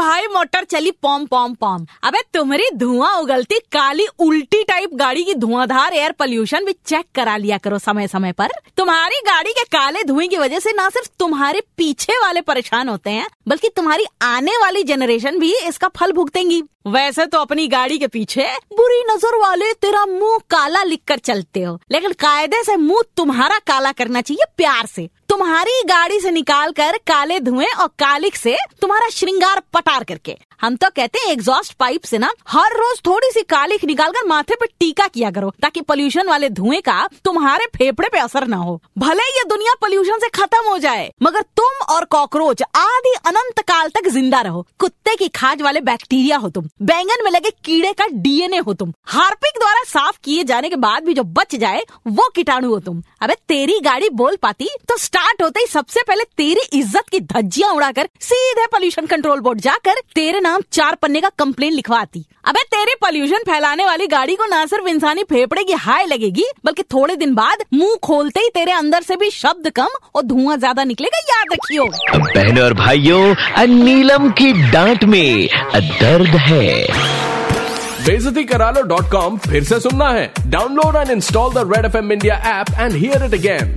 भाई, मोटर चली पॉम पॉम पॉम। अबे, तुम्हारी धुआँ उगलती काली उल्टी टाइप गाड़ी की धुआंधार एयर पोल्यूशन भी चेक करा लिया करो समय समय पर। तुम्हारी गाड़ी के काले धुएँ की वजह से ना सिर्फ़ तुम्हारे पीछे वाले परेशान होते हैं, बल्कि तुम्हारी आने वाली जनरेशन भी इसका फल भुगतेंगी। वैसे तो अपनी गाड़ी के पीछे बुरी नज़र वाले तेरा मुँह काला लिख कर चलते हो, लेकिन कायदे से मुँह तुम्हारा काला करना चाहिए प्यार से। तुम्हारी गाड़ी से निकाल कर काले धुएँ और कालिक से तुम्हारा श्रृंगार पटार करके। हम तो कहते हैं एग्जॉस्ट पाइप से ना, हर रोज थोड़ी सी कालिक निकाल कर माथे पे टीका किया करो, ताकि पोल्यूशन वाले धुएँ का तुम्हारे फेफड़े पे असर ना हो। भले ये दुनिया पोल्यूशन से खत्म हो जाए, मगर तुम और कॉकरोच आदि अनंत काल तक ज़िंदा रहो। कुत्ते की खाज वाले बैक्टीरिया हो तुम, बैंगन में लगे कीड़े का डीएनए हो तुम, हार्पिक द्वारा साफ़ किए जाने के बाद भी जो बच जाए, वो कीटाणु हो तुम। अबे तेरी गाड़ी बोल पाती तो स्टार्ट होते ही सबसे पहले तेरी इज़्ज़त की धज्जियाँ उड़ाकर सीधे पोल्यूशन कंट्रोल बोर्ड जाकर तेरे नाम चार पन्ने का कंप्लेन लिखवाती। अबे तेरी पोल्यूशन फैलाने वाली गाड़ी को ना सिर्फ़ इंसानी फेफड़े की हाय लगेगी बल्कि थोड़े दिन बाद मुँह खोलते ही तेरे अंदर से भी शब्द कम और धुआँ ज़्यादा निकलेगा याद रखियो। बहनों और भाइयों नीलम की डांट में दर्द है। बेजती करा लो डॉट कॉम फिर से सुनना है। Download and install the Red F M India app and hear it again